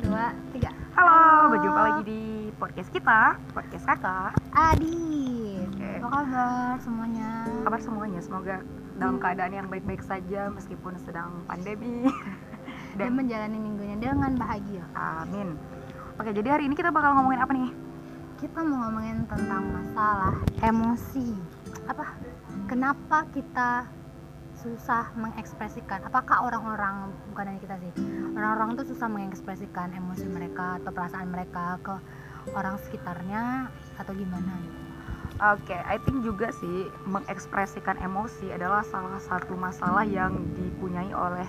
dua, tiga. Halo, berjumpa lagi di podcast kita, podcast kakak. Adit. Oke. Apa kabar semuanya? Kabar semuanya, semoga dalam keadaan yang baik-baik saja meskipun sedang pandemi. Dan Dan menjalani minggunya dengan bahagia. amin. Oke, jadi hari ini kita bakal ngomongin apa nih? Kita mau ngomongin tentang masalah emosi. Apa? Kenapa kita susah mengekspresikan? Apakah orang-orang bukan hanya kita sih, orang-orang tuh susah mengekspresikan emosi mereka atau perasaan mereka ke orang sekitarnya atau gimana gitu? Oke, I think juga sih mengekspresikan emosi adalah salah satu masalah yang dipunyai oleh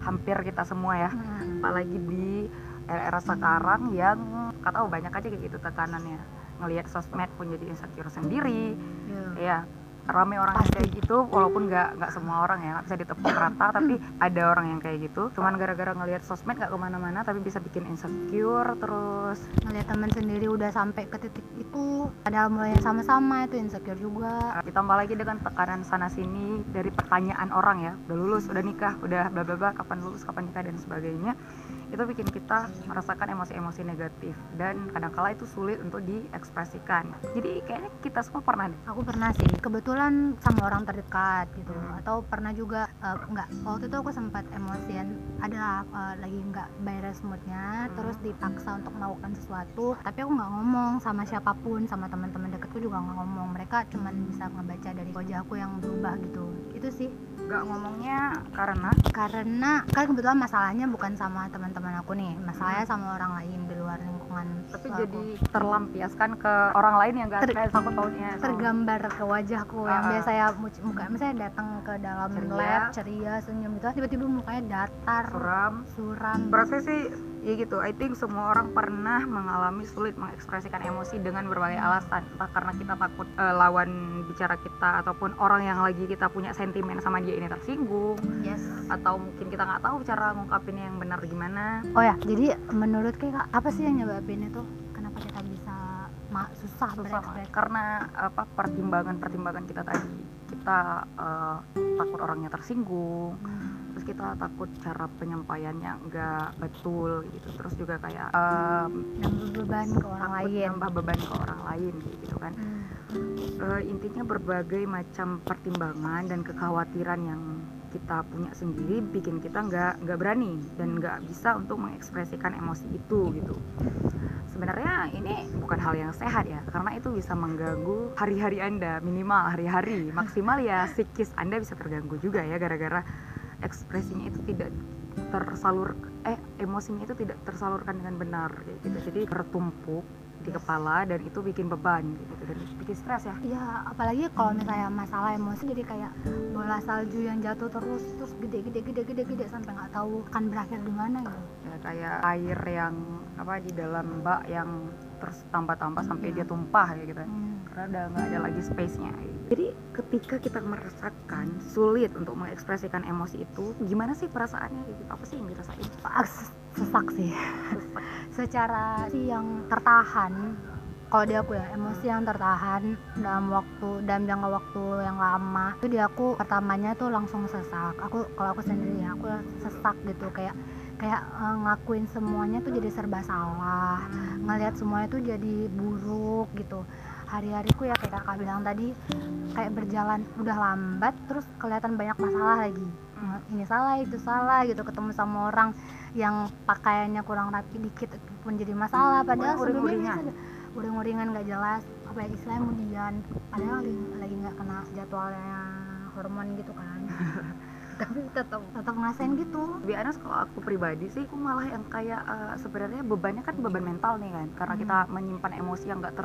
hampir kita semua ya. Hmm. Apalagi di era sekarang yang nggak tahu banyak aja kayak gitu tekanannya. Ngelihat sosmed pun jadi insecure sendiri, Iya. Iya, rame orang yang kayak gitu walaupun nggak nggak semua orang ya nggak bisa ditepuk rata tapi ada orang yang kayak gitu. Cuman gara-gara ngelihat sosmed nggak ke mana-mana tapi bisa bikin insecure terus. Ngeliat teman sendiri udah sampai ke titik itu padahal mulainya sama-sama itu insecure juga. Ditambah lagi dengan tekanan sana sini dari pertanyaan orang ya. Udah lulus udah nikah udah bla bla bla kapan lulus kapan nikah dan sebagainya itu bikin kita merasakan emosi-emosi negatif. Dan kadangkala itu sulit untuk diekspresikan. Jadi kayaknya kita semua pernah deh. Aku pernah sih. Kebetulan sama orang terdekat gitu. Hmm. atau pernah juga enggak waktu itu aku sempat emosian adalah eh, lagi nggak beres moodnya Hmm. terus dipaksa untuk melakukan sesuatu tapi aku nggak ngomong sama siapa pun sama teman-teman dekatku juga nggak ngomong mereka cuman bisa ngebaca dari wajahku yang berubah gitu itu sih nggak ngomongnya karena karena kan kebetulan masalahnya bukan sama teman-teman aku nih masalahnya sama orang lain di luar lingkungan tapi aku. jadi terlampiaskan ke orang lain yang gak Ter- pautnya sama- tergambar ke wajahku yang Ah, ah. biasa ya muc- muka misalnya datang ke dalam Ceria. lab ceria senyum gitu. Tiba-tiba mukanya datar suram. suram. Proses sih ya gitu. I think semua orang pernah mengalami sulit mengekspresikan emosi dengan berbagai alasan. Entah karena kita takut eh, lawan bicara kita ataupun orang yang lagi kita punya sentimen sama dia ini tersinggung. Yes. Atau mungkin kita nggak tahu cara ngungkapinnya yang benar gimana. Oh ya jadi menurut kayak apa sih yang nyebabin itu? Kenapa kita bisa susah, susah berekspresi? karena apa pertimbangan pertimbangan kita tadi kita eh, takut orangnya tersinggung Hmm. terus kita takut cara penyampaiannya nggak betul gitu terus juga kayak em, nambah beban ke orang lain nambah beban ke orang lain gitu kan Hmm. Eh, intinya berbagai macam pertimbangan dan kekhawatiran yang kita punya sendiri bikin kita nggak nggak berani dan nggak bisa untuk mengekspresikan emosi itu gitu sebenarnya ini bukan hal yang sehat ya karena itu bisa mengganggu hari-hari anda minimal hari-hari. Maksimal ya psikis anda bisa terganggu juga ya gara-gara ekspresinya itu tidak tersalur eh emosinya itu tidak tersalurkan dengan benar gitu. Jadi bertumpuk di kepala dan itu bikin beban gitu dan bikin stres ya Iya, apalagi kalau misalnya masalah emosi jadi kayak bola salju yang jatuh terus terus gede gede gede gede gede sampai nggak tahu akan berakhir di mana gitu. ya kayak air yang apa di dalam bak yang terus tambah-tambah sampai dia tumpah ya gitu Hmm. Karena udah nggak ada lagi space-nya. Jadi ketika kita merasakan sulit untuk mengekspresikan emosi itu gimana sih perasaannya? Gitu apa sih yang dirasain? Ah, ses- sesak sih. Sesak. Secara sih yang tertahan. Kalau di aku ya emosi yang tertahan dalam waktu dalam jangka waktu yang lama. Itu di aku pertamanya tuh langsung sesak. Aku kalau aku sendiri ya aku sesak gitu. Kayak kayak eh, ngelakuin semuanya tuh jadi serba salah. Ngelihat semuanya tuh jadi buruk gitu hari-hariku ya kayak kakak bilang tadi kayak berjalan udah lambat terus kelihatan banyak masalah lagi Hmm. ini salah itu salah gitu ketemu sama orang yang pakaiannya kurang rapi dikit pun jadi masalah padahal Pokoknya sebelumnya uring-uringan. nggak jelas apa ya istilahnya kemudian padahal lagi lagi nggak kena jadwalnya hormon gitu kan tapi tetap tetap ngerasain gitu honest kalau aku pribadi sih aku malah yang kayak eh, sebenarnya bebannya kan beban mental nih kan karena Hmm. kita menyimpan emosi yang nggak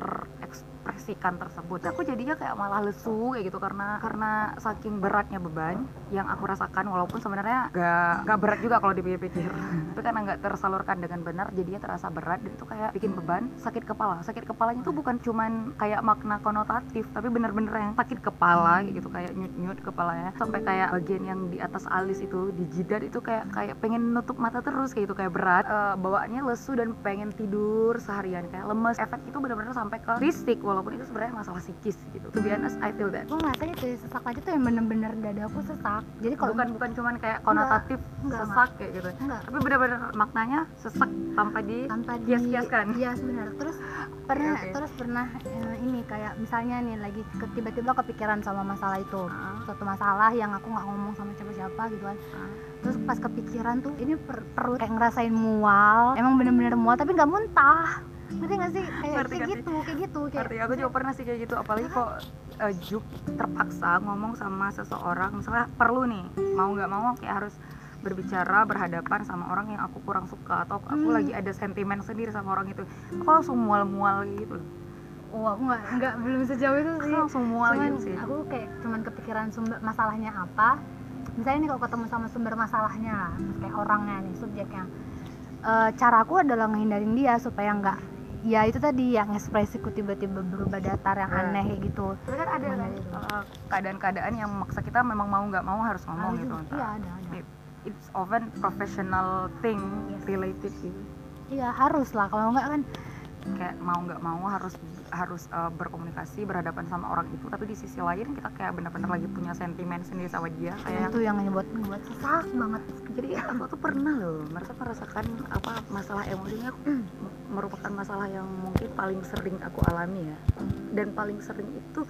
terekspresikan tersebut. Aku jadinya kayak malah lesu kayak gitu karena karena saking beratnya beban yang aku rasakan walaupun sebenarnya nggak nggak berat juga kalau dipikir-pikir. Tapi karena nggak tersalurkan dengan benar jadinya terasa berat. Dan itu kayak bikin beban sakit kepala. Sakit kepalanya itu bukan cuman kayak makna konotatif tapi bener-bener yang sakit kepala kayak gitu kayak nyut-nyut kepalanya. Sampai kayak bagian yang di atas alis itu di jidat itu kayak kayak pengen nutup mata terus kayak gitu kayak berat. Eh, bawaannya lesu dan pengen tidur seharian kayak lemes. Efek itu benar-benar sampai ke fisik walaupun itu sebenarnya masalah psikis gitu. To be honest I feel that. Gue ngerasanya kayak sesak aja tuh yang bener-bener dadaku sesak. Jadi kalau bukan bukan cuman kayak konotatif enggak, sesak kayak gitu. Enggak tapi benar-benar maknanya sesak tanpa di tanpa di kias-kiaskan. iya benar terus pernah oke. terus pernah eh, ini kayak misalnya nih lagi ke- tiba-tiba kepikiran sama masalah itu. Ah, suatu masalah yang aku nggak ngomong sama siapa-siapa gitu kan. Ah. terus pas kepikiran tuh ini per- perut kayak ngerasain mual. Emang bener-bener mual tapi nggak muntah ngerti nggak sih? Kayak, Ngerti, kayak ngerti. gitu kayak gitu kayak Ngerti, aku juga pernah sih kayak gitu. Apalagi kok eh, Juk terpaksa ngomong sama seseorang. Misalnya perlu nih mau nggak mau kayak harus berbicara berhadapan sama orang yang aku kurang suka atau aku Hmm. lagi ada sentimen sendiri sama orang itu. Aku langsung mual-mual gitu loh. Oh aku nggak nggak belum sejauh itu aku sih. langsung mual cuman gitu sih. aku kayak cuman kepikiran sumber masalahnya apa. Misalnya nih kalau ketemu sama sumber masalahnya kayak orangnya nih subjeknya. Eh, caraku adalah ngehindarin dia supaya nggak ya itu tadi yang ekspresiku tiba-tiba berubah datar yang Ya. aneh kayak gitu Tapi kan? Ada kan, keadaan-keadaan yang maksa kita memang mau nggak mau harus ngomong Ada gitu juga. entah. Iya ada ada. It- it's often professional thing Yes. related gitu iya harus lah. Kalau nggak kan kayak mau nggak mau harus harus uh, berkomunikasi berhadapan sama orang itu. Tapi di sisi lain kita kayak benar-benar lagi punya sentimen sendiri sama dia kayak itu yang ngebuat ngebuat sesak banget. Jadi aku tuh pernah loh merasa merasakan apa masalah emosinya aku merupakan masalah yang mungkin paling sering aku alami ya. Dan paling sering itu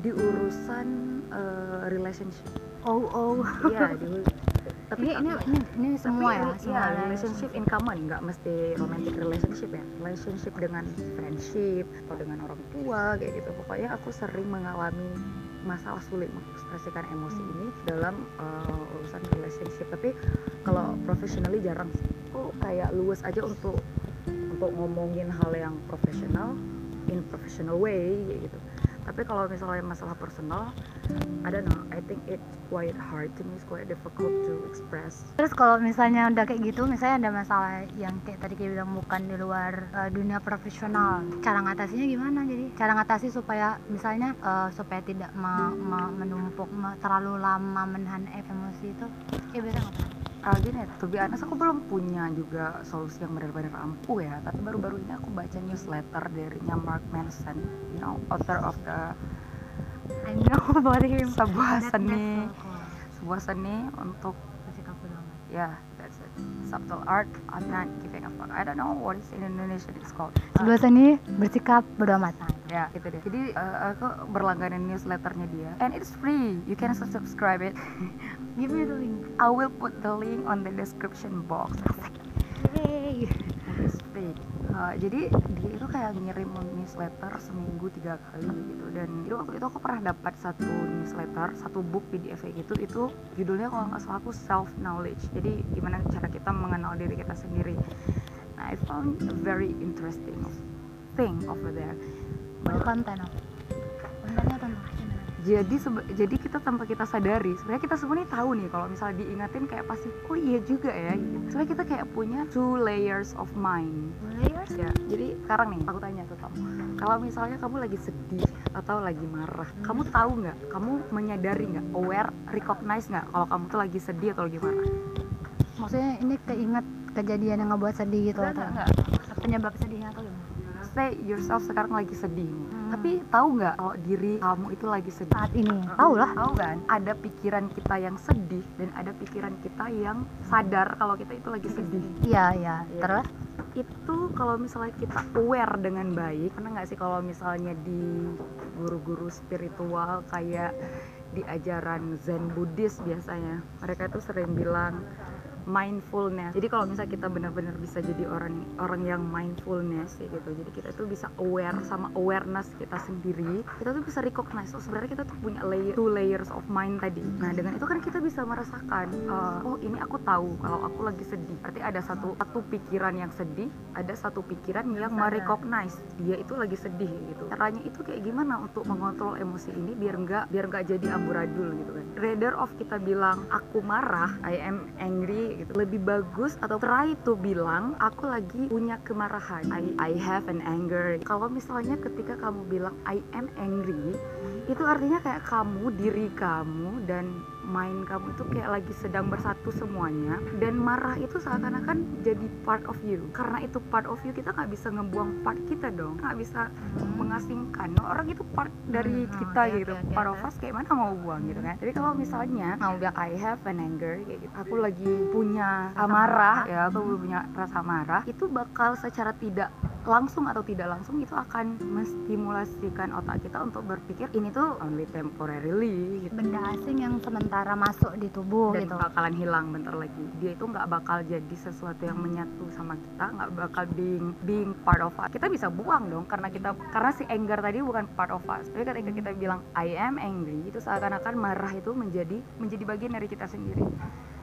di urusan uh, relationship. Oh oh. Iya di tapi ini ini ini, ini tapi semua ya semua iya, relationship in common nggak mesti romantic relationship ya. Relationship dengan friendship atau dengan orang tua kayak gitu. Pokoknya aku sering mengalami masalah sulit mengekspresikan emosi ini dalam uh, urusan relationship. Tapi kalau professionally jarang aku kayak luwes aja untuk untuk ngomongin hal yang profesional in professional way kayak gitu tapi kalau misalnya masalah personal I don't know I think it's quite hard to me it's quite difficult to express Terus kalau misalnya udah kayak gitu, misalnya ada masalah yang kayak tadi kayak bilang bukan di luar uh, dunia profesional, cara ngatasinya gimana? Jadi cara ngatasi supaya misalnya uh, supaya tidak me- me- menumpuk me- terlalu lama menahan emosi itu, kayak biasa ngapain? Ah gini, to be honest aku belum punya juga solusi yang benar-benar ampuh ya Tapi baru-baru ini aku baca newsletter darinya Mark Manson You know, author of the I know about him. sebuah seni cool. Sebuah seni untuk, Bersikap bodo amat. ya yeah, that's it Subtle art, I'm not giving a fuck I don't know what is in Indonesian it's called Sebuah seni bersikap bodo. Nah, itu. Ya, gitu deh. Jadi eh, aku berlangganan newsletternya dia And it's free, you can subscribe it Give me the link. I will put the link on the description box Yay. Uh, jadi dia itu kayak ngirim newsletter seminggu tiga kali gitu. Dan itu waktu itu aku pernah dapat satu newsletter satu book PDF gitu. Itu judulnya kalau nggak salah aku self knowledge jadi gimana cara kita mengenal diri kita sendiri. Nah I found a very interesting thing over there. Konten apa? Jadi jadi kita tanpa kita sadari sebenarnya kita semua nih tahu nih kalau misalnya diingatin kayak pasti oh iya juga ya gitu. sebenarnya kita kayak punya two layers of mind Layers? ya jadi sekarang nih aku tanya ke kamu kalau misalnya kamu lagi sedih atau lagi marah kamu tahu nggak kamu menyadari nggak aware recognize nggak kalau kamu tuh lagi sedih atau lagi marah Maksudnya ini keinget kejadian yang ngebuat sedih gitu Enggak, atau enggak, enggak. penyebab sedihnya atau gimana? Say yourself sekarang lagi sedih Hmm. tapi tahu nggak kalau diri kamu itu lagi sedih Saat ini, tahu lah. tahu kan ada pikiran kita yang sedih dan ada pikiran kita yang sadar kalau kita itu lagi sedih Iya, iya. Iya. Terus? itu kalau misalnya kita aware dengan baik pernah nggak sih kalau misalnya di guru-guru spiritual kayak di ajaran Zen Buddhis biasanya mereka itu sering bilang mindfulness. Jadi kalau misalnya kita benar-benar bisa jadi orang orang yang mindfulness ya gitu jadi kita tuh bisa aware sama awareness kita sendiri kita tuh bisa recognize oh sebenarnya kita tuh punya layer two layers of mind tadi. Nah dengan itu kan kita bisa merasakan uh, oh ini aku tahu kalau aku lagi sedih. Berarti ada satu satu pikiran yang sedih ada satu pikiran yang merecognize dia itu lagi sedih gitu. Caranya itu kayak gimana untuk mengontrol emosi ini biar nggak biar nggak jadi amburadul gitu kan. Rather of kita bilang aku marah I am angry gitu. Lebih bagus atau try to bilang aku lagi punya kemarahan. I I have an anger. Kalau misalnya ketika kamu bilang I am angry itu artinya kayak kamu diri kamu dan mind kamu itu kayak lagi sedang bersatu semuanya dan marah itu seakan-akan jadi part of you. Karena itu part of you kita nggak bisa ngebuang part kita dong. Nggak bisa mengasingkan. Orang itu part dari Hmm, kita oke, gitu. oke, oke, part of us kayak mana mau buang gitu kan. Jadi kalau misalnya mau bilang I have an anger kayak gitu. Aku lagi punya amarah marah. ya aku punya rasa marah. Itu bakal secara tidak langsung atau tidak langsung itu akan menstimulasikan otak kita untuk berpikir ini tuh only temporarily gitu. Benda asing yang sementara masuk di tubuh dan gitu. bakalan hilang bentar lagi. Dia itu nggak bakal jadi sesuatu yang menyatu sama kita nggak bakal being being part of us. Kita bisa buang dong karena kita karena si anger tadi bukan part of us. Tapi ketika kita bilang I am angry itu seakan-akan marah itu menjadi menjadi bagian dari kita sendiri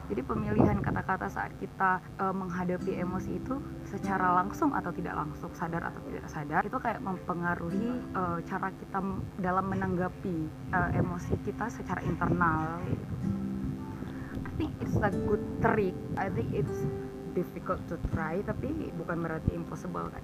jadi pemilihan kata-kata saat kita eh, menghadapi emosi itu secara langsung atau tidak langsung sadar atau tidak sadar itu kayak mempengaruhi eh, cara kita dalam menanggapi eh, emosi kita secara internal. I think it's a good trick. I think it's difficult to try tapi bukan berarti impossible kan.